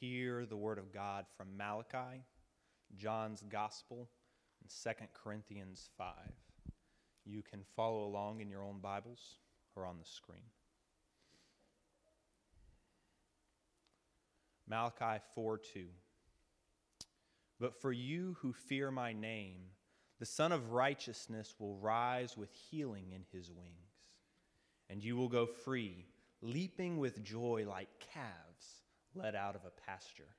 hear the word of God from Malachi, John's Gospel, and 2 Corinthians 5. You can follow along in your own Bibles or on the screen. Malachi 4 2. But for you who fear my name, the Sun of Righteousness will rise with healing in his wings, and you will go free, leaping with joy like calves led out of a pasture.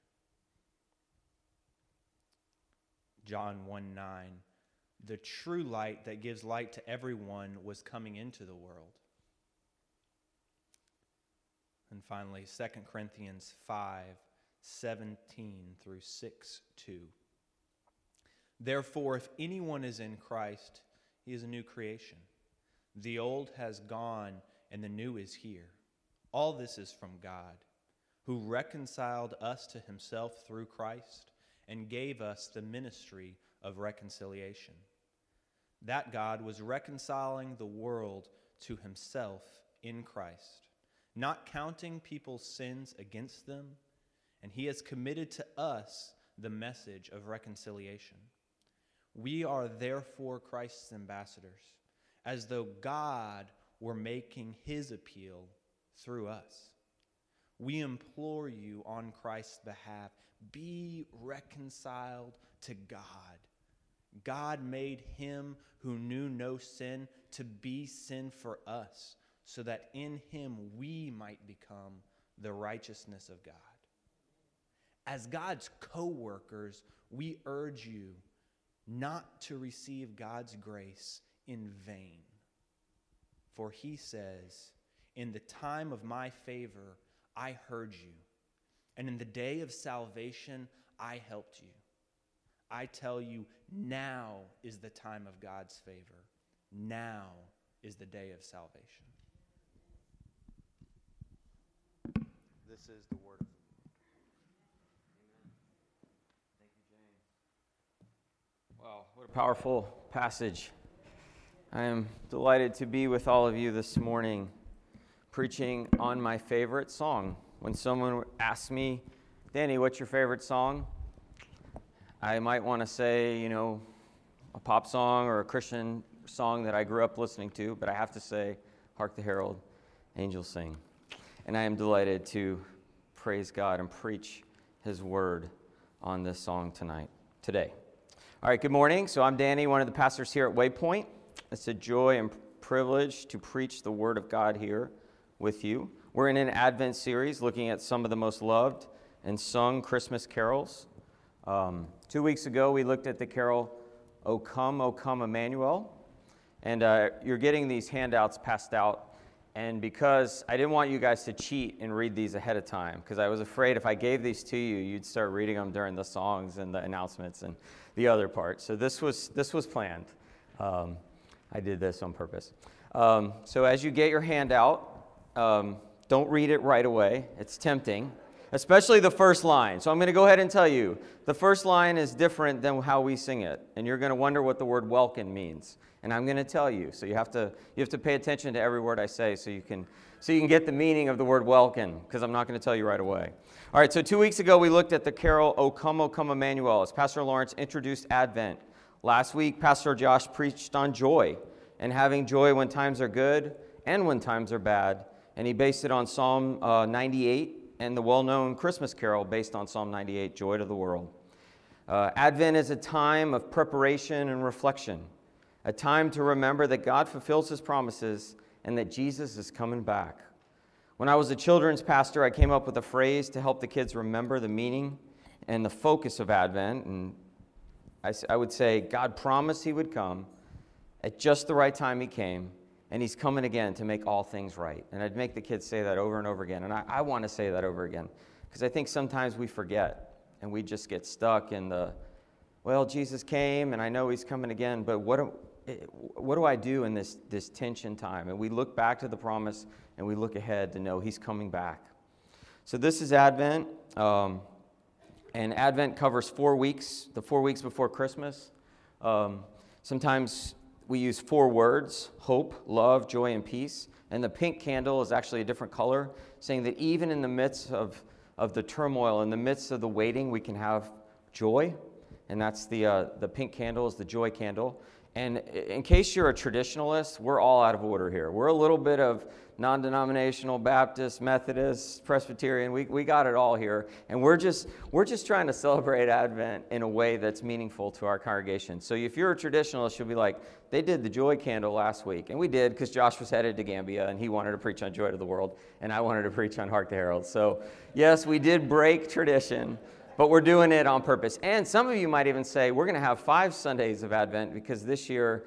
John 1 9. The true light that gives light to everyone was coming into the world. And finally, 2 Corinthians 5 17 through 6 2. Therefore, if anyone is in Christ, he is a new creation. The old has gone, and the new is here. All this is from God, who reconciled us to himself through Christ and gave us the ministry of reconciliation. That God was reconciling the world to himself in Christ, not counting people's sins against them, and he has committed to us the message of reconciliation. We are therefore Christ's ambassadors, as though God were making his appeal through us. We implore you on Christ's behalf be reconciled to God. God made him who knew no sin to be sin for us, so that in him we might become the righteousness of God. As God's co workers, we urge you not to receive God's grace in vain. For he says, In the time of my favor, I heard you, and in the day of salvation, I helped you. I tell you, now is the time of God's favor. Now is the day of salvation. This is the word of Wow, what a powerful passage. I am delighted to be with all of you this morning preaching on my favorite song. When someone asks me, Danny, what's your favorite song? I might want to say, you know, a pop song or a Christian song that I grew up listening to, but I have to say, Hark the Herald, Angels Sing. And I am delighted to praise God and preach His word on this song tonight, today. All right, good morning. So I'm Danny, one of the pastors here at Waypoint. It's a joy and privilege to preach the Word of God here with you. We're in an Advent series looking at some of the most loved and sung Christmas carols. Um, two weeks ago, we looked at the carol, O Come, O Come, Emmanuel. And uh, you're getting these handouts passed out and because I didn't want you guys to cheat and read these ahead of time, because I was afraid if I gave these to you, you'd start reading them during the songs and the announcements and the other part. So this was, this was planned. Um, I did this on purpose. Um, so as you get your handout, um, don't read it right away. It's tempting, especially the first line. So I'm going to go ahead and tell you the first line is different than how we sing it. And you're going to wonder what the word welkin means and I'm going to tell you. So you have to you have to pay attention to every word I say so you can so you can get the meaning of the word welkin, because I'm not going to tell you right away. All right, so 2 weeks ago we looked at the carol O come O come Emmanuel as Pastor Lawrence introduced Advent. Last week Pastor Josh preached on joy and having joy when times are good and when times are bad, and he based it on Psalm uh, 98 and the well-known Christmas carol based on Psalm 98, Joy to the World. Uh, Advent is a time of preparation and reflection a time to remember that God fulfills his promises and that Jesus is coming back. When I was a children's pastor, I came up with a phrase to help the kids remember the meaning and the focus of Advent. And I, I would say, God promised he would come at just the right time he came, and he's coming again to make all things right. And I'd make the kids say that over and over again. And I, I want to say that over again because I think sometimes we forget and we just get stuck in the, well, Jesus came and I know he's coming again, but what, what do I do in this, this tension time? And we look back to the promise and we look ahead to know He's coming back. So this is Advent. Um, and Advent covers four weeks, the four weeks before Christmas. Um, sometimes we use four words hope, love, joy, and peace. And the pink candle is actually a different color, saying that even in the midst of, of the turmoil, in the midst of the waiting, we can have joy. And that's the, uh, the pink candle is the joy candle. And in case you're a traditionalist, we're all out of order here. We're a little bit of non denominational, Baptist, Methodist, Presbyterian. We, we got it all here. And we're just, we're just trying to celebrate Advent in a way that's meaningful to our congregation. So if you're a traditionalist, you'll be like, they did the joy candle last week. And we did because Josh was headed to Gambia and he wanted to preach on joy to the world. And I wanted to preach on Hark the Herald. So, yes, we did break tradition but we're doing it on purpose. And some of you might even say, we're going to have five Sundays of Advent because this year,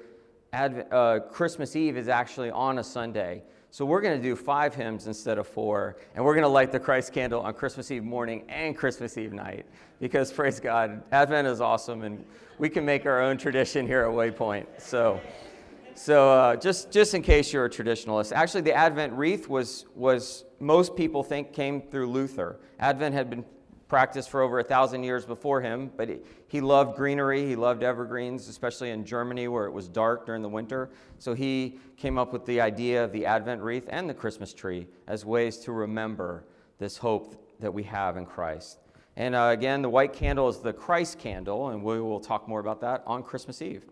Advent, uh, Christmas Eve is actually on a Sunday. So we're going to do five hymns instead of four, and we're going to light the Christ candle on Christmas Eve morning and Christmas Eve night because, praise God, Advent is awesome, and we can make our own tradition here at Waypoint. So, so uh, just just in case you're a traditionalist, actually, the Advent wreath was was most people think came through Luther. Advent had been practiced for over a thousand years before him, but he, he loved greenery. He loved evergreens, especially in Germany where it was dark during the winter. So he came up with the idea of the Advent wreath and the Christmas tree as ways to remember this hope that we have in Christ. And uh, again, the white candle is the Christ candle, and we will talk more about that on Christmas Eve.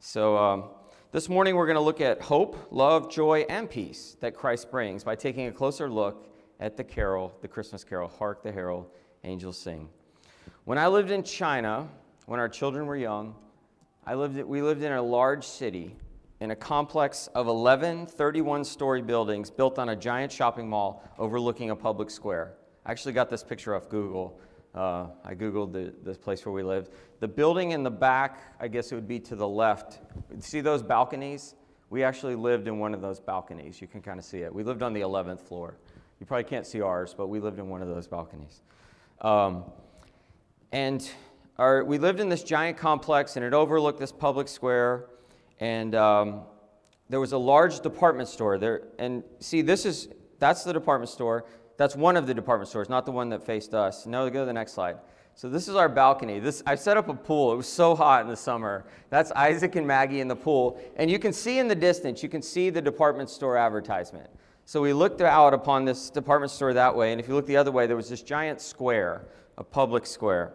So um, this morning we're going to look at hope, love, joy, and peace that Christ brings by taking a closer look at the carol, the Christmas carol, Hark the Herald angels sing. When I lived in China, when our children were young, I lived, we lived in a large city in a complex of 11 31 story buildings built on a giant shopping mall overlooking a public square. I actually got this picture off Google. Uh, I Googled the, place where we lived. The building in the back, I guess it would be to the left. See those balconies? We actually lived in one of those balconies. You can kind of see it. We lived on the 11th floor. You probably can't see ours, but we lived in one of those balconies. Um, and our, we lived in this giant complex, and it overlooked this public square. And um, there was a large department store there. And see, this is that's the department store. That's one of the department stores, not the one that faced us. No, go to the next slide. So this is our balcony. This I set up a pool. It was so hot in the summer. That's Isaac and Maggie in the pool, and you can see in the distance. You can see the department store advertisement. So we looked out upon this department store that way, and if you look the other way, there was this giant square, a public square.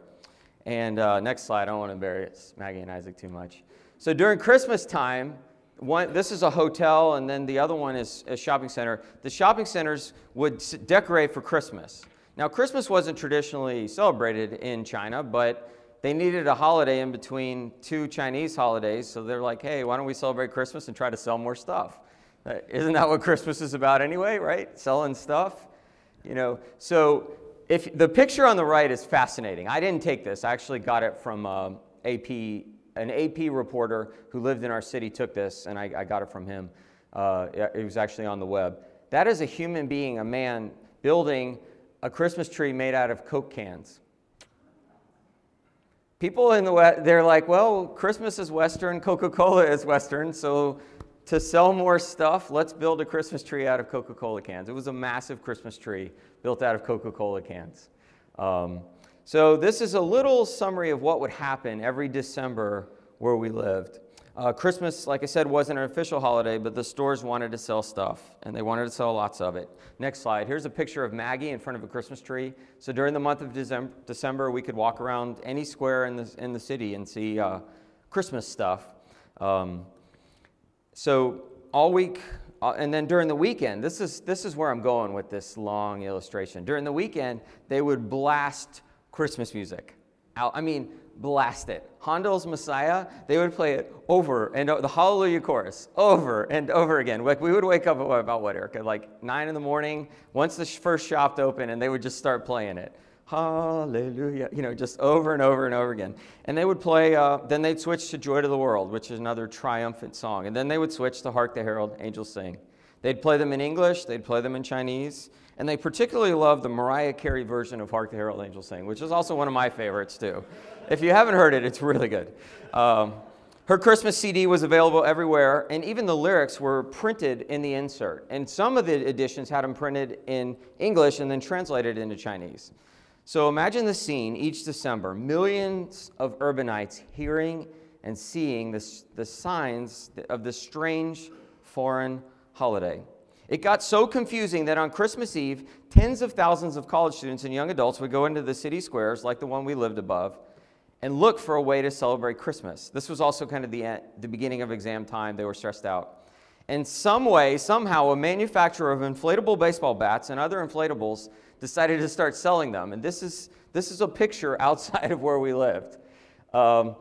And uh, next slide, I don't want to embarrass Maggie and Isaac too much. So during Christmas time, one, this is a hotel, and then the other one is a shopping center. The shopping centers would decorate for Christmas. Now, Christmas wasn't traditionally celebrated in China, but they needed a holiday in between two Chinese holidays, so they're like, hey, why don't we celebrate Christmas and try to sell more stuff? Uh, isn't that what Christmas is about anyway, right? Selling stuff. You know, so if the picture on the right is fascinating. I didn't take this. I actually got it from uh, AP. An AP reporter who lived in our city took this, and I, I got it from him. Uh, it was actually on the web. That is a human being, a man, building a Christmas tree made out of Coke cans. People in the West, they're like, well, Christmas is Western, Coca Cola is Western, so to sell more stuff, let's build a Christmas tree out of Coca Cola cans. It was a massive Christmas tree built out of Coca Cola cans. Um, so, this is a little summary of what would happen every December where we lived. Uh, Christmas, like I said, wasn't an official holiday, but the stores wanted to sell stuff, and they wanted to sell lots of it. Next slide. Here's a picture of Maggie in front of a Christmas tree. So during the month of December, we could walk around any square in the, in the city and see uh, Christmas stuff. Um, so all week, uh, and then during the weekend, this is, this is where I'm going with this long illustration. During the weekend, they would blast Christmas music. Out, I mean, blast it. Handel's Messiah, they would play it over and over, the Hallelujah chorus over and over again. Like we would wake up about what, Erica? Like nine in the morning, once the first shop opened, and they would just start playing it. Hallelujah. You know, just over and over and over again. And they would play, uh, then they'd switch to Joy to the World, which is another triumphant song. And then they would switch to Hark the Herald, Angels Sing. They'd play them in English, they'd play them in Chinese, and they particularly loved the Mariah Carey version of Hark the Herald, Angels Sing, which is also one of my favorites too. If you haven't heard it, it's really good. Um, her Christmas CD was available everywhere, and even the lyrics were printed in the insert. And some of the editions had them printed in English and then translated into Chinese. So imagine the scene each December millions of urbanites hearing and seeing this, the signs of this strange foreign holiday. It got so confusing that on Christmas Eve, tens of thousands of college students and young adults would go into the city squares, like the one we lived above, and look for a way to celebrate Christmas. This was also kind of the, the beginning of exam time. They were stressed out. In some way, somehow, a manufacturer of inflatable baseball bats and other inflatables decided to start selling them. And this is, this is a picture outside of where we lived. Um,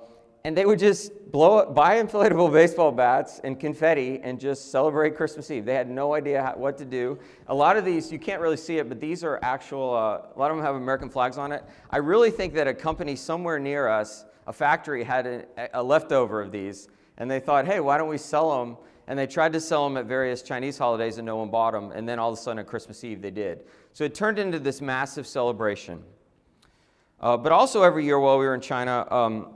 and they would just blow up, buy inflatable baseball bats and confetti and just celebrate Christmas Eve. They had no idea how, what to do. A lot of these, you can't really see it, but these are actual, uh, a lot of them have American flags on it. I really think that a company somewhere near us, a factory, had a, a leftover of these, and they thought, hey, why don't we sell them? And they tried to sell them at various Chinese holidays, and no one bought them. And then all of a sudden, at Christmas Eve, they did. So it turned into this massive celebration. Uh, but also, every year while we were in China, um,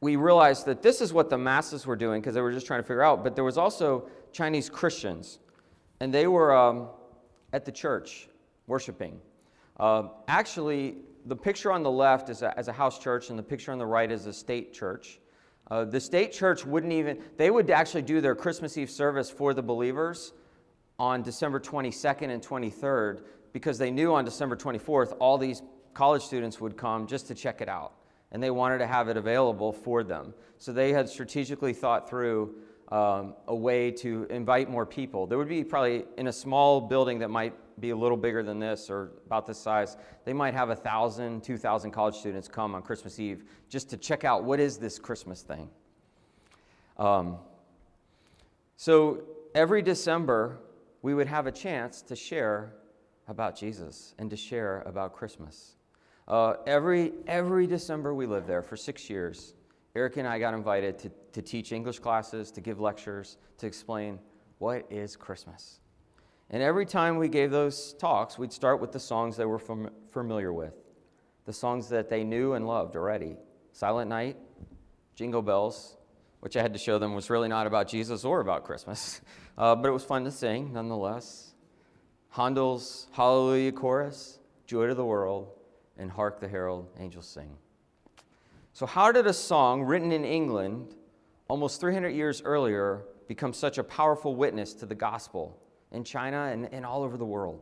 we realized that this is what the masses were doing because they were just trying to figure out. But there was also Chinese Christians, and they were um, at the church worshiping. Uh, actually, the picture on the left is a, as a house church, and the picture on the right is a state church. Uh, the state church wouldn't even, they would actually do their Christmas Eve service for the believers on December 22nd and 23rd because they knew on December 24th all these college students would come just to check it out and they wanted to have it available for them. So they had strategically thought through um, a way to invite more people. There would be probably in a small building that might be a little bigger than this or about this size, they might have a thousand, two thousand college students come on Christmas Eve just to check out what is this Christmas thing. Um, so every December, we would have a chance to share about Jesus and to share about Christmas. Uh, every, every December we lived there for six years, Eric and I got invited to, to teach English classes, to give lectures, to explain what is Christmas. And every time we gave those talks, we'd start with the songs they were fam- familiar with, the songs that they knew and loved already Silent Night, Jingle Bells, which I had to show them was really not about Jesus or about Christmas, uh, but it was fun to sing nonetheless. Handel's Hallelujah Chorus, Joy to the World, and Hark the Herald Angels Sing. So, how did a song written in England almost 300 years earlier become such a powerful witness to the gospel in China and, and all over the world?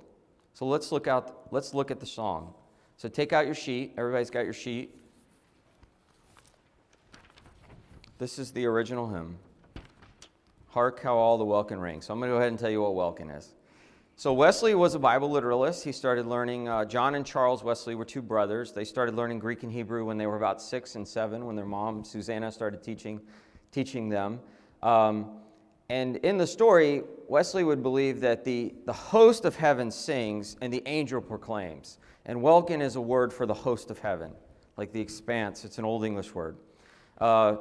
So, let's look, out, let's look at the song. So, take out your sheet. Everybody's got your sheet. This is the original hymn. Hark how all the welkin ring. So I'm going to go ahead and tell you what welkin is. So Wesley was a Bible literalist. He started learning, uh, John and Charles Wesley were two brothers. They started learning Greek and Hebrew when they were about six and seven, when their mom, Susanna, started teaching, teaching them. Um, and in the story, Wesley would believe that the, the host of heaven sings and the angel proclaims. And welkin is a word for the host of heaven, like the expanse. It's an Old English word. Uh,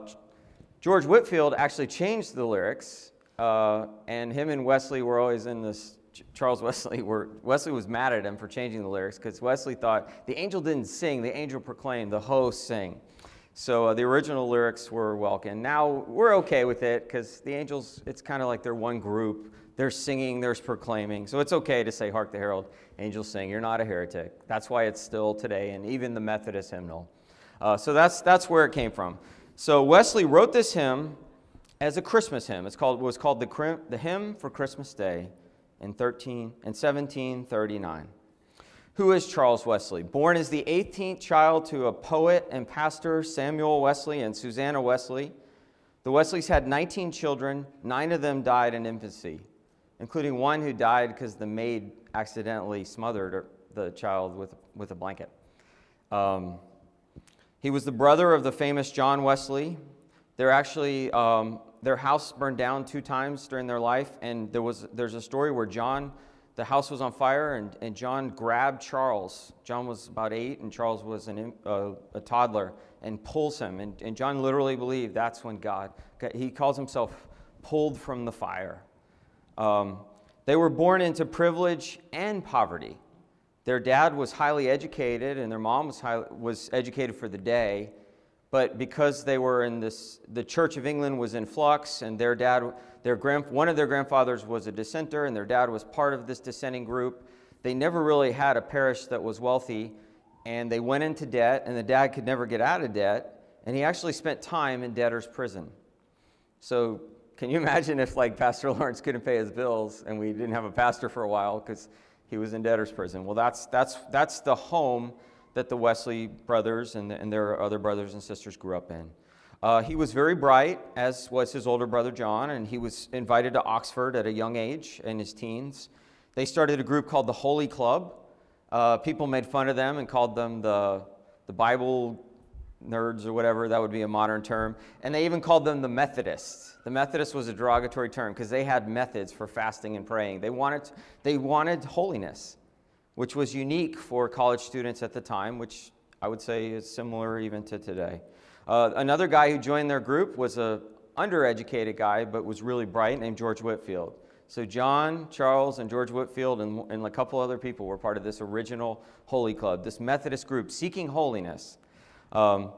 George Whitefield actually changed the lyrics, uh, and him and Wesley were always in this Charles Wesley were, Wesley was mad at him for changing the lyrics because Wesley thought the angel didn't sing, the angel proclaimed, the host sang. So uh, the original lyrics were welkin. Now we're okay with it because the angels, it's kind of like they're one group. They're singing, there's proclaiming. So it's okay to say, Hark the Herald, angels sing. You're not a heretic. That's why it's still today, and even the Methodist hymnal. Uh, so that's, that's where it came from. So Wesley wrote this hymn as a Christmas hymn. It's called, it was called the, the Hymn for Christmas Day in 13 and 1739. Who is Charles Wesley? Born as the 18th child to a poet and pastor, Samuel Wesley and Susanna Wesley. The Wesleys had 19 children, nine of them died in infancy, including one who died because the maid accidentally smothered the child with, with a blanket. Um, he was the brother of the famous John Wesley. They're actually um, their house burned down two times during their life, and there was there's a story where John, the house was on fire, and, and John grabbed Charles. John was about eight, and Charles was an, uh, a toddler, and pulls him. And, and John literally believed that's when God, he calls himself pulled from the fire. Um, they were born into privilege and poverty. Their dad was highly educated, and their mom was, high, was educated for the day but because they were in this, the Church of England was in flux, and their dad, their grand, one of their grandfathers was a dissenter, and their dad was part of this dissenting group. They never really had a parish that was wealthy, and they went into debt, and the dad could never get out of debt, and he actually spent time in debtor's prison. So Can you imagine if like Pastor Lawrence couldn't pay his bills and we didn't have a pastor for a while because he was in debtor's prison? Well, that's, that's, that's the home that the Wesley brothers and, and their other brothers and sisters grew up in. Uh, he was very bright, as was his older brother John, and he was invited to Oxford at a young age in his teens. They started a group called the Holy Club. Uh, people made fun of them and called them the, the Bible nerds or whatever, that would be a modern term. And they even called them the Methodists. The Methodist was a derogatory term because they had methods for fasting and praying. They wanted, they wanted holiness, which was unique for college students at the time, which I would say is similar even to today. Uh, another guy who joined their group was a undereducated guy, but was really bright, named George Whitefield. So John, Charles, and George Whitefield, and, and a couple other people were part of this original Holy Club, this Methodist group seeking holiness. Um,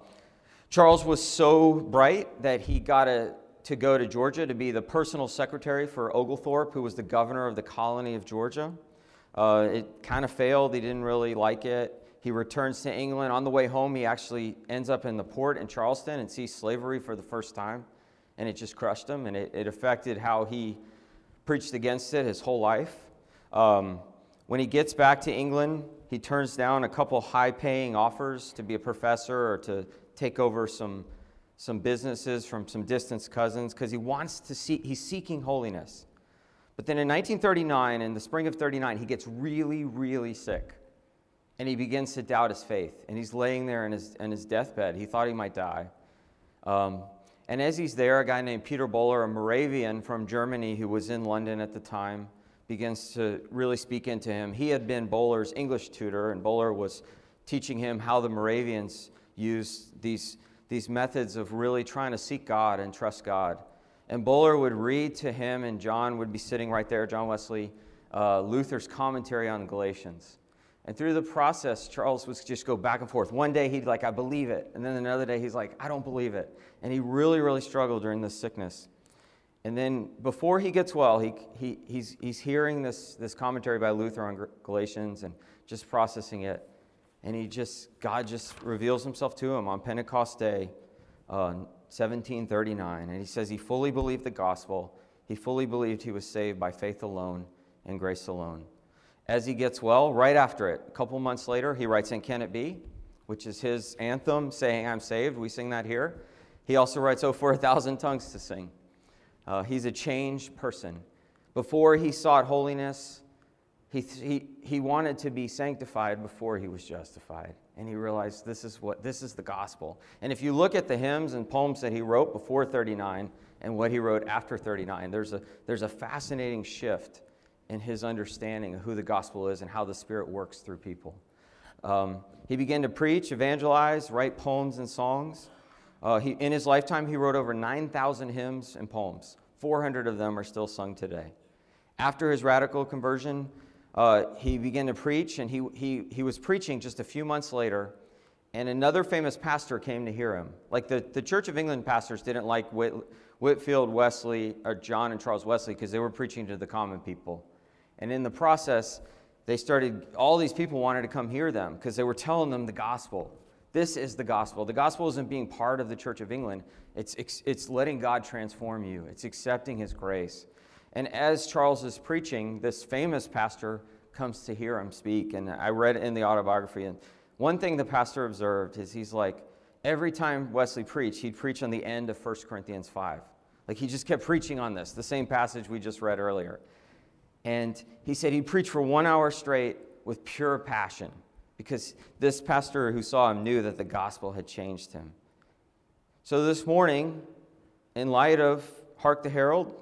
Charles was so bright that he got a, to go to Georgia to be the personal secretary for Oglethorpe, who was the governor of the colony of Georgia. Uh, it kind of failed. He didn't really like it. He returns to England. On the way home, he actually ends up in the port in Charleston and sees slavery for the first time. And it just crushed him, and it, it affected how he preached against it his whole life. Um, when he gets back to England, he turns down a couple high paying offers to be a professor or to take over some, some businesses from some distant cousins because he wants to see, he's seeking holiness. But then in 1939, in the spring of 39, he gets really, really sick. And he begins to doubt his faith. And he's laying there in his, in his deathbed. He thought he might die. Um, and as he's there, a guy named Peter Böhler, a Moravian from Germany who was in London at the time, begins to really speak into him. He had been Böhler's English tutor, and Böhler was teaching him how the Moravians use these, these methods of really trying to seek God and trust God. And Böhler would read to him, and John would be sitting right there, John Wesley, uh, Luther's commentary on Galatians. And through the process, Charles would just go back and forth. One day he'd like, I believe it. And then another day he's like, I don't believe it. And he really, really struggled during this sickness. And then before he gets well, he, he, he's, he's hearing this, this commentary by Luther on Galatians and just processing it. And he just, God just reveals himself to him on Pentecost Day, uh, 1739. And he says he fully believed the gospel. He fully believed he was saved by faith alone and grace alone. As he gets well, right after it, a couple months later, he writes And Can It Be, which is his anthem saying, I'm saved. We sing that here. He also writes, Oh, for a thousand tongues to sing. Uh, he's a changed person. Before he sought holiness, he, he, he wanted to be sanctified before he was justified. And he realized this is, what, this is the gospel. And if you look at the hymns and poems that he wrote before 39 and what he wrote after 39, there's a, there's a fascinating shift in his understanding of who the gospel is and how the Spirit works through people. Um, he began to preach, evangelize, write poems and songs. Uh, he, in his lifetime, he wrote over 9,000 hymns and poems. 400 of them are still sung today. After his radical conversion, uh, he began to preach, and he, he, he was preaching just a few months later, and another famous pastor came to hear him. Like the, the Church of England pastors didn't like Whit, Whitefield, Wesley, or John and Charles Wesley because they were preaching to the common people. And in the process, they started, all these people wanted to come hear them because they were telling them the gospel. This is the gospel. The gospel isn't being part of the Church of England, it's, it's letting God transform you, it's accepting His grace. And as Charles is preaching, this famous pastor comes to hear him speak. And I read in the autobiography. And one thing the pastor observed is he's like, every time Wesley preached, he'd preach on the end of 1 Corinthians 5. Like he just kept preaching on this, the same passage we just read earlier. And he said he'd preach for one hour straight with pure passion because this pastor who saw him knew that the gospel had changed him. So this morning, in light of Hark the Herald,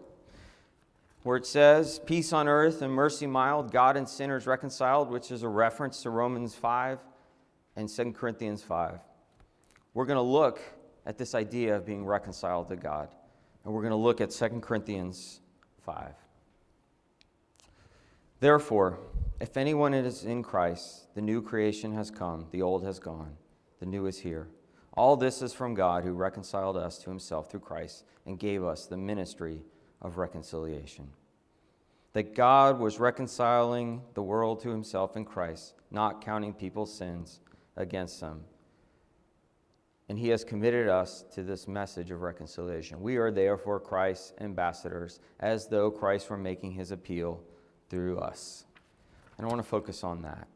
where it says, Peace on earth and mercy mild, God and sinners reconciled, which is a reference to Romans 5 and 2 Corinthians 5. We're going to look at this idea of being reconciled to God. And we're going to look at 2 Corinthians 5. Therefore, if anyone is in Christ, the new creation has come, the old has gone, the new is here. All this is from God who reconciled us to himself through Christ and gave us the ministry of reconciliation. That God was reconciling the world to himself in Christ, not counting people's sins against them. and he has committed us to this message of reconciliation. We are therefore Christ's ambassadors, as though Christ were making his appeal through us. And I want to focus on that.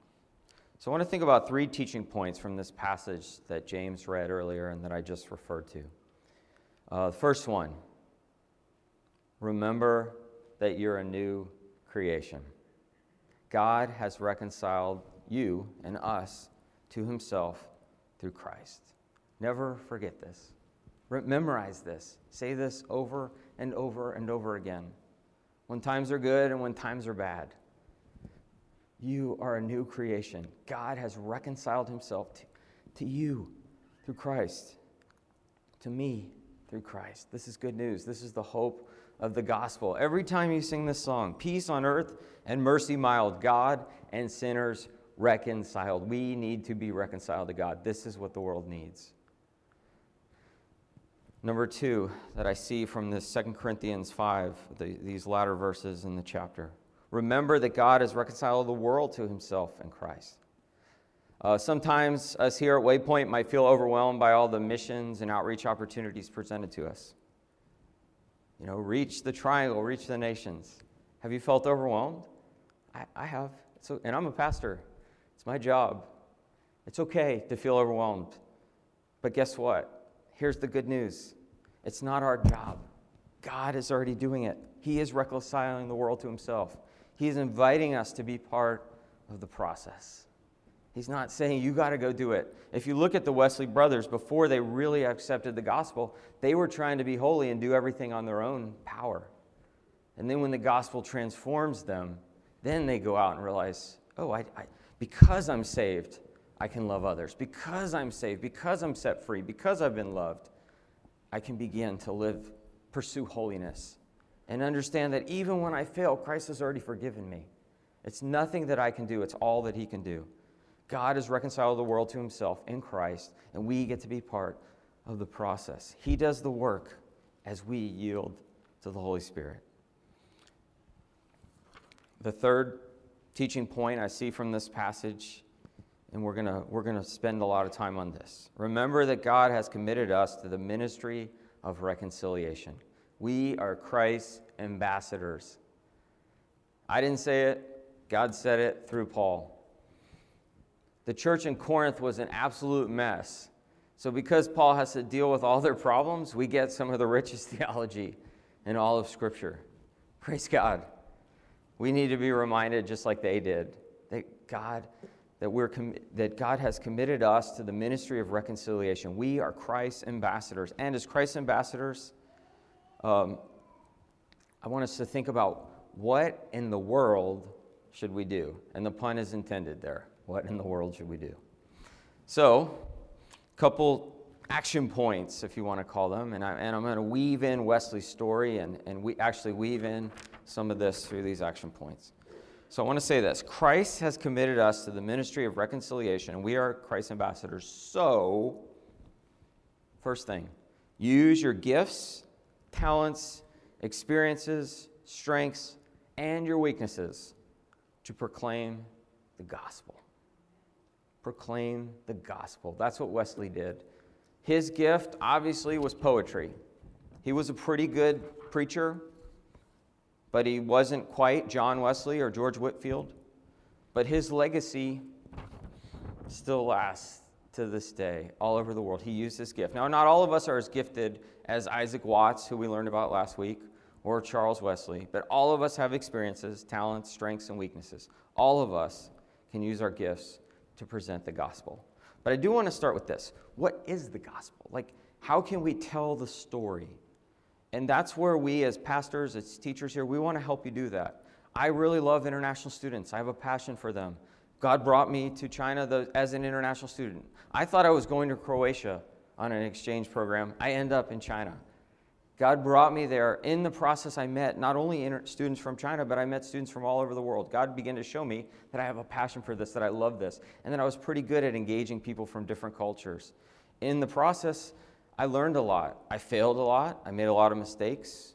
So I want to think about three teaching points from this passage that James read earlier and that I just referred to. Uh, the first one remember that you're a new creation. God has reconciled you and us to himself through Christ. Never forget this. Memorize this. Say this over and over and over again. When times are good and when times are bad. You are a new creation. God has reconciled himself to, to you through Christ, to me through Christ. This is good news. This is the hope of the gospel. Every time you sing this song, peace on earth and mercy mild, God and sinners reconciled. We need to be reconciled to God. This is what the world needs. Number two, that I see from this Second Corinthians 5, the, these latter verses in the chapter. Remember that God has reconciled the world to himself in Christ. Uh, sometimes us here at Waypoint might feel overwhelmed by all the missions and outreach opportunities presented to us. You know, reach the triangle, reach the nations. Have you felt overwhelmed? I, I have. So, and I'm a pastor. It's my job. It's okay to feel overwhelmed. But guess what? Here's the good news it's not our job. God is already doing it. He is reconciling the world to Himself. He is inviting us to be part of the process. He's not saying you got to go do it. If you look at the Wesley brothers, before they really accepted the gospel, they were trying to be holy and do everything on their own power. And then when the gospel transforms them, then they go out and realize, oh, I, I because I'm saved, I can love others. Because I'm saved, because I'm set free, because I've been loved, I can begin to live, pursue holiness, and understand that even when I fail, Christ has already forgiven me. It's nothing that I can do, it's all that He can do. God has reconciled the world to Himself in Christ, and we get to be part of the process. He does the work as we yield to the Holy Spirit. The third teaching point I see from this passage and we're going we're going to spend a lot of time on this. Remember that God has committed us to the ministry of reconciliation. We are Christ's ambassadors. I didn't say it, God said it through Paul. The church in Corinth was an absolute mess. So, because Paul has to deal with all their problems, we get some of the richest theology in all of Scripture. Praise God. We need to be reminded, just like they did, that God that, we're com- that God has committed us to the ministry of reconciliation. We are Christ's ambassadors. And as Christ's ambassadors, um, I want us to think about what in the world should we do? And the pun is intended there. What in the world should we do? So, a couple action points, if you want to call them, and, I, and I'm going to weave in Wesley's story and, and we actually weave in some of this through these action points. So I want to say this Christ has committed us to the ministry of reconciliation, and we are Christ's ambassadors. So, first thing, use your gifts, talents, experiences, strengths, and your weaknesses to proclaim the gospel. Proclaim the gospel. That's what Wesley did. His gift, obviously, was poetry. He was a pretty good preacher, but he wasn't quite John Wesley or George Whitefield. But his legacy still lasts to this day all over the world. He used his gift. Now, not all of us are as gifted as Isaac Watts, who we learned about last week, or Charles Wesley, but all of us have experiences, talents, strengths, and weaknesses. All of us can use our gifts to present the gospel. But I do want to start with this. What is the gospel? Like, how can we tell the story? And that's where we, as pastors, as teachers here, we want to help you do that. I really love international students, I have a passion for them. God brought me to China the, as an international student. I thought I was going to Croatia on an exchange program. I end up in China. God brought me there. In the process, I met not only students from China, but I met students from all over the world. God began to show me that I have a passion for this, that I love this, and that I was pretty good at engaging people from different cultures. In the process, I learned a lot. I failed a lot. I made a lot of mistakes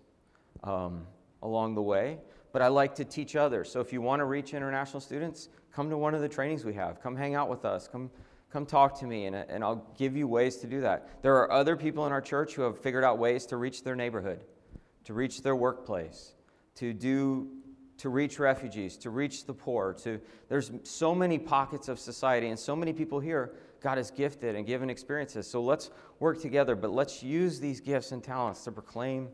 um, along the way, but I like to teach others. So if you want to reach international students, come to one of the trainings we have. Come hang out with us. Come, Come talk to me, and, and I'll give you ways to do that. There are other people in our church who have figured out ways to reach their neighborhood, to reach their workplace, to do to reach refugees, to reach the poor. To there's so many pockets of society and so many people here God has gifted and given experiences. So let's work together, but let's use these gifts and talents to proclaim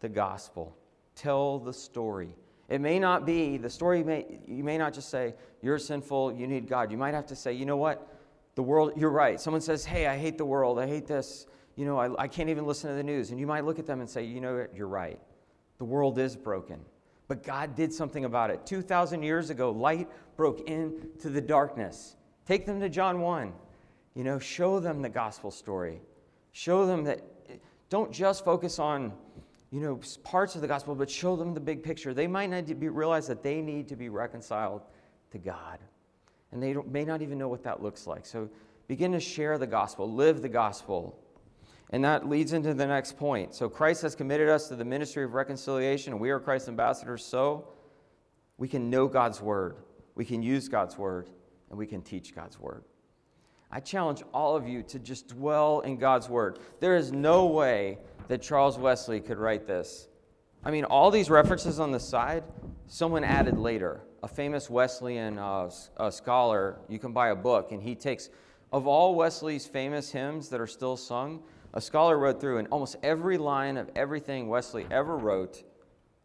the gospel. Tell the story. It may not be the story may you may not just say you're sinful, you need God. You might have to say, you know what? The world, you're right. Someone says, hey, I hate the world, I hate this, you know, I, I can't even listen to the news. And you might look at them and say, you know you're right. The world is broken. But God did something about it. 2,000 years ago, light broke into the darkness. Take them to John 1. You know, show them the gospel story. Show them that, don't just focus on, you know, parts of the gospel, but show them the big picture. They might not be, realize that they need to be reconciled to God and they may not even know what that looks like. So begin to share the gospel, live the gospel. And that leads into the next point. So Christ has committed us to the ministry of reconciliation, we are Christ's ambassadors, so we can know God's word, we can use God's word, and we can teach God's word. I challenge all of you to just dwell in God's word. There is no way that Charles Wesley could write this. I mean, all these references on the side, someone added later a famous Wesleyan uh, uh, scholar, you can buy a book, and he takes, of all Wesley's famous hymns that are still sung, a scholar wrote through, and almost every line of everything Wesley ever wrote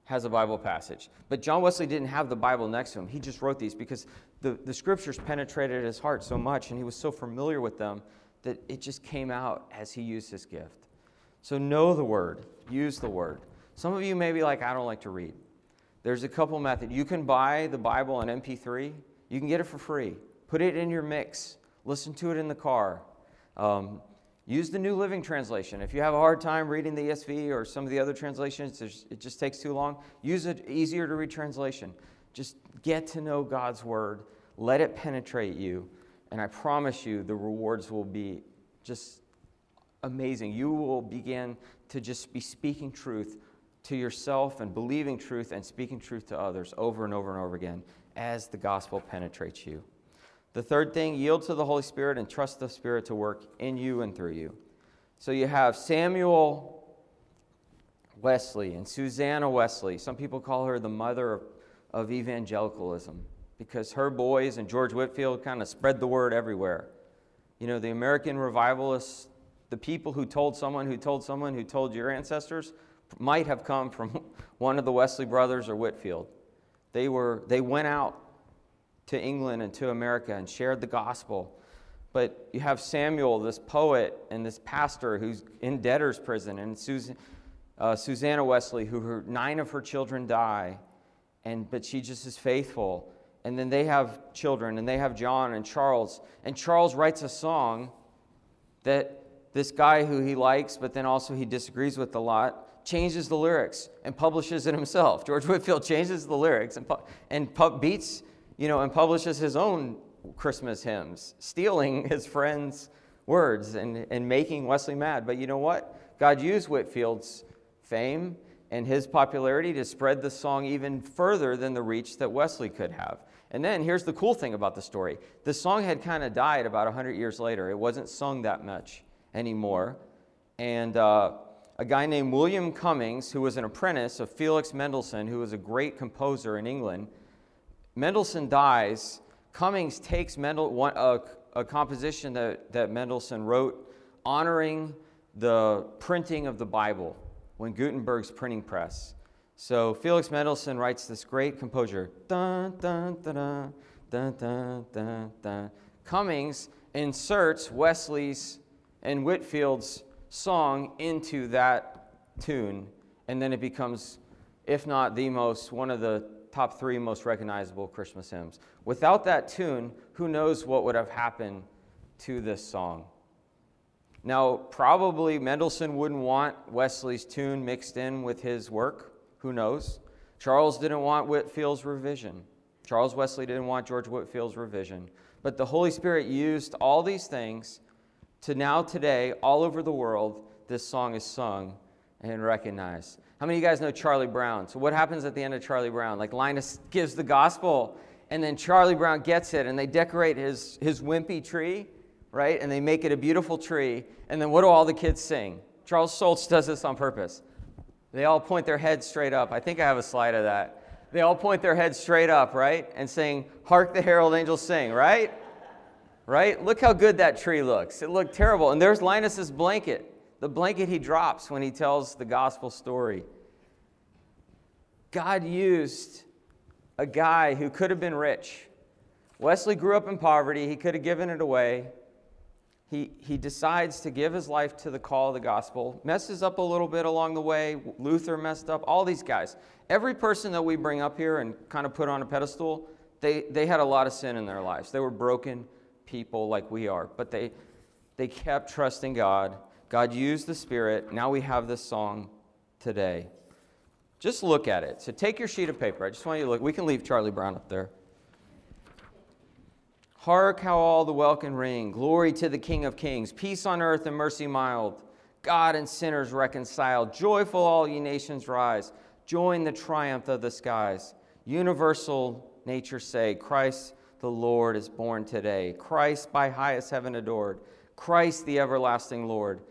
has a Bible passage. But John Wesley didn't have the Bible next to him. He just wrote these because the, the scriptures penetrated his heart so much, and he was so familiar with them that it just came out as he used his gift. So know the word, use the word. Some of you may be like, I don't like to read. There's a couple methods. You can buy the Bible on MP3. You can get it for free. Put it in your mix. Listen to it in the car. Um, use the New Living Translation. If you have a hard time reading the ESV or some of the other translations, it just takes too long. Use an easier to read translation. Just get to know God's Word. Let it penetrate you. And I promise you, the rewards will be just amazing. You will begin to just be speaking truth to yourself and believing truth and speaking truth to others over and over and over again as the gospel penetrates you. The third thing, yield to the Holy Spirit and trust the Spirit to work in you and through you. So you have Samuel Wesley and Susanna Wesley. Some people call her the mother of, of evangelicalism because her boys and George Whitefield kind of spread the word everywhere. You know, the American revivalists, the people who told someone who told someone who told your ancestors, might have come from one of the Wesley brothers or Whitefield. They, were, they went out to England and to America and shared the gospel. But you have Samuel, this poet, and this pastor who's in debtor's prison, and Susan, uh, Susanna Wesley, who her, nine of her children die, and, but she just is faithful. And then they have children, and they have John and Charles. And Charles writes a song that this guy who he likes, but then also he disagrees with a lot, changes the lyrics and publishes it himself. George Whitefield changes the lyrics and, pu- and pu- beats, you know, and publishes his own Christmas hymns, stealing his friends' words and, and making Wesley mad. But you know what? God used Whitefield's fame and his popularity to spread the song even further than the reach that Wesley could have. And then here's the cool thing about the story the song had kind of died about 100 years later. It wasn't sung that much anymore. And uh, a guy named William Cummings, who was an apprentice of Felix Mendelssohn, who was a great composer in England. Mendelssohn dies. Cummings takes Mendel, one, a, a composition that, that Mendelssohn wrote honoring the printing of the Bible when Gutenberg's printing press. So Felix Mendelssohn writes this great composure. Dun, dun, dun, dun, dun, dun, dun. Cummings inserts Wesley's and Whitefield's song into that tune, and then it becomes, if not the most, one of the top three most recognizable Christmas hymns. Without that tune, who knows what would have happened to this song? Now, probably Mendelssohn wouldn't want Wesley's tune mixed in with his work. Who knows? Charles didn't want Whitefield's revision. Charles Wesley didn't want George Whitefield's revision. But the Holy Spirit used all these things to now, today, all over the world, this song is sung and recognized. How many of you guys know Charlie Brown? So, what happens at the end of Charlie Brown? Like, Linus gives the gospel, and then Charlie Brown gets it, and they decorate his, his wimpy tree, right? And they make it a beautiful tree. And then what do all the kids sing? Charles Schulz does this on purpose. They all point their heads straight up. I think I have a slide of that. They all point their heads straight up, right? And sing, Hark the Herald Angels Sing, right? Right? Look how good that tree looks. It looked terrible. And there's Linus's blanket, the blanket he drops when he tells the gospel story. God used a guy who could have been rich. Wesley grew up in poverty, he could have given it away he, he decides to give his life to the call of the gospel, messes up a little bit along the way. Luther messed up, all these guys. Every person that we bring up here and kind of put on a pedestal, they, they had a lot of sin in their lives. They were broken people like we are, but they, they kept trusting God. God used the Spirit. Now we have this song today. Just look at it. So take your sheet of paper. I just want you to look. We can leave Charlie Brown up there. Hark how all the welkin ring. Glory to the King of Kings. Peace on earth and mercy mild. God and sinners reconciled. Joyful all ye nations rise. Join the triumph of the skies. Universal nature say, Christ the Lord is born today. Christ by highest heaven adored. Christ the everlasting Lord.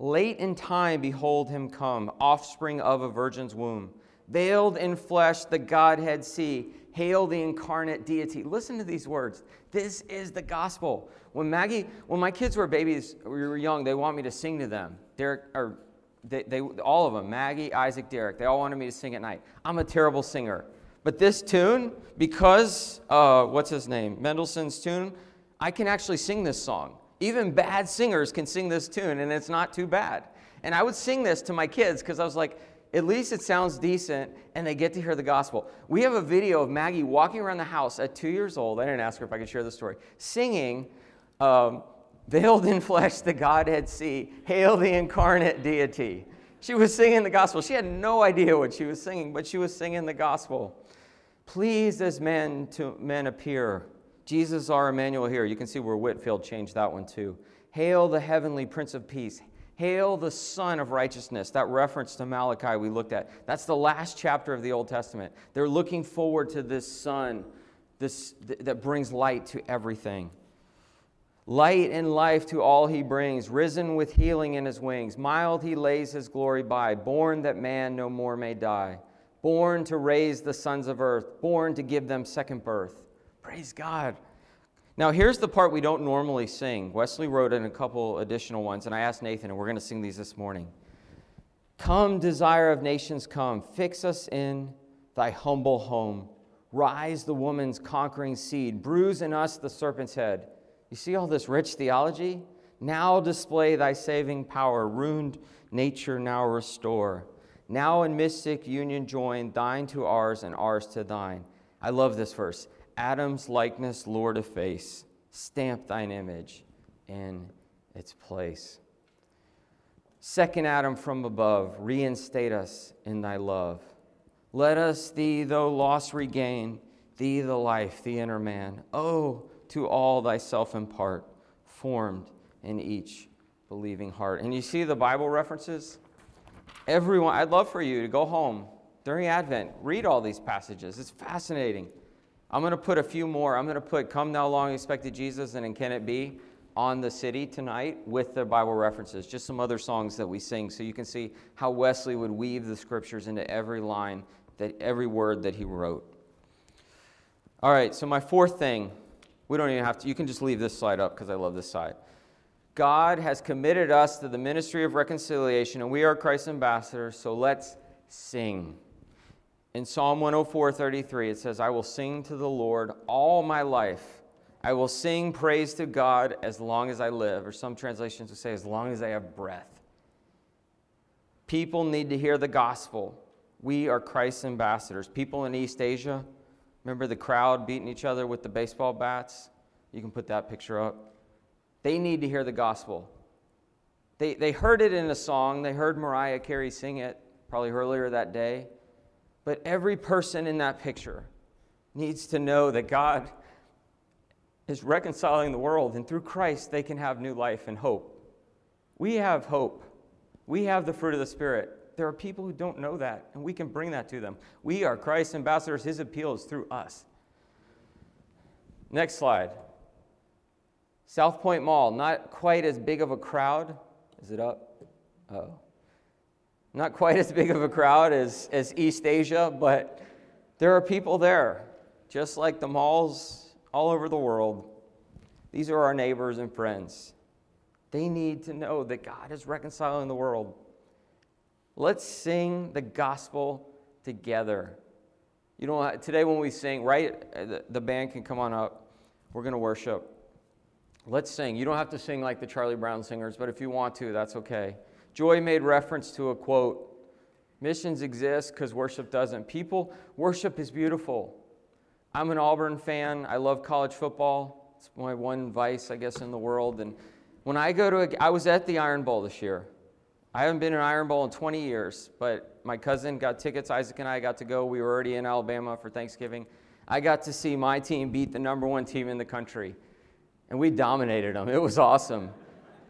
Late in time, behold him come, offspring of a virgin's womb. Veiled in flesh, the Godhead see. Hail the incarnate deity. Listen to these words. This is the gospel. When Maggie, when my kids were babies, we were young, they want me to sing to them. Derek, or they, they, all of them, Maggie, Isaac, Derek, they all wanted me to sing at night. I'm a terrible singer. But this tune, because, uh, what's his name? Mendelssohn's tune, I can actually sing this song. Even bad singers can sing this tune, and it's not too bad. And I would sing this to my kids because I was like, at least it sounds decent and they get to hear the gospel. We have a video of Maggie walking around the house at two years old. I didn't ask her if I could share the story. Singing, um, Veiled in flesh, the Godhead see, hail the incarnate deity. She was singing the gospel. She had no idea what she was singing, but she was singing the gospel. Pleased as men to men appear. Jesus our Emmanuel here. You can see where Whitefield changed that one too. Hail the heavenly Prince of Peace. Hail the Son of Righteousness. That reference to Malachi we looked at. That's the last chapter of the Old Testament. They're looking forward to this Sun this, th- that brings light to everything. Light and life to all he brings, risen with healing in his wings. Mild he lays his glory by, born that man no more may die. Born to raise the sons of earth, born to give them second birth. Praise God. Now, here's the part we don't normally sing. Wesley wrote in a couple additional ones, and I asked Nathan, and we're going to sing these this morning. Come, desire of nations, come, fix us in thy humble home. Rise the woman's conquering seed, bruise in us the serpent's head. You see all this rich theology? Now display thy saving power, ruined nature now restore. Now in mystic union join, thine to ours and ours to thine. I love this verse. Adam's likeness, Lord of face, stamp thine image in its place. Second Adam from above, reinstate us in thy love. Let us thee, though lost, regain, thee the life, the inner man. Oh, to all thyself impart, formed in each believing heart. And you see the Bible references? Everyone, I'd love for you to go home during Advent, read all these passages. It's fascinating. I'm going to put a few more. I'm going to put Come Thou Long Expected Jesus and Can It Be on the city tonight with the Bible references, just some other songs that we sing so you can see how Wesley would weave the scriptures into every line, that every word that he wrote. All right, so my fourth thing, we don't even have to, you can just leave this slide up because I love this side. God has committed us to the ministry of reconciliation, and we are Christ's ambassadors, so let's sing. In Psalm 104 33, it says, I will sing to the Lord all my life. I will sing praise to God as long as I live. Or some translations will say, as long as I have breath. People need to hear the gospel. We are Christ's ambassadors. People in East Asia, remember the crowd beating each other with the baseball bats? You can put that picture up. They need to hear the gospel. They, they heard it in a song. They heard Mariah Carey sing it probably earlier that day. But every person in that picture needs to know that God is reconciling the world, and through Christ, they can have new life and hope. We have hope. We have the fruit of the Spirit. There are people who don't know that, and we can bring that to them. We are Christ's ambassadors. His appeal is through us. Next slide. South Point Mall, not quite as big of a crowd. Is it up? Oh. Not quite as big of a crowd as, as East Asia, but there are people there, just like the malls all over the world. These are our neighbors and friends. They need to know that God is reconciling the world. Let's sing the gospel together. You know, today when we sing, right? Uh, the band can come on up. We're going to worship. Let's sing. You don't have to sing like the Charlie Brown singers, but if you want to, that's okay. Joy made reference to a quote Missions exist because worship doesn't. People, worship is beautiful. I'm an Auburn fan. I love college football. It's my one vice, I guess, in the world. And when I go to, a, I was at the Iron Bowl this year. I haven't been in Iron Bowl in 20 years, but my cousin got tickets. Isaac and I got to go. We were already in Alabama for Thanksgiving. I got to see my team beat the number one team in the country, and we dominated them. It was awesome.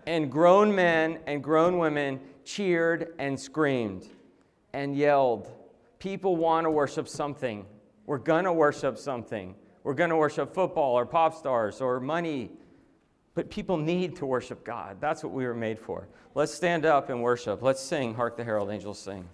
And grown men and grown women cheered and screamed and yelled. People want to worship something. We're going to worship something. We're going to worship football or pop stars or money. But people need to worship God. That's what we were made for. Let's stand up and worship. Let's sing, Hark the Herald Angels Sing.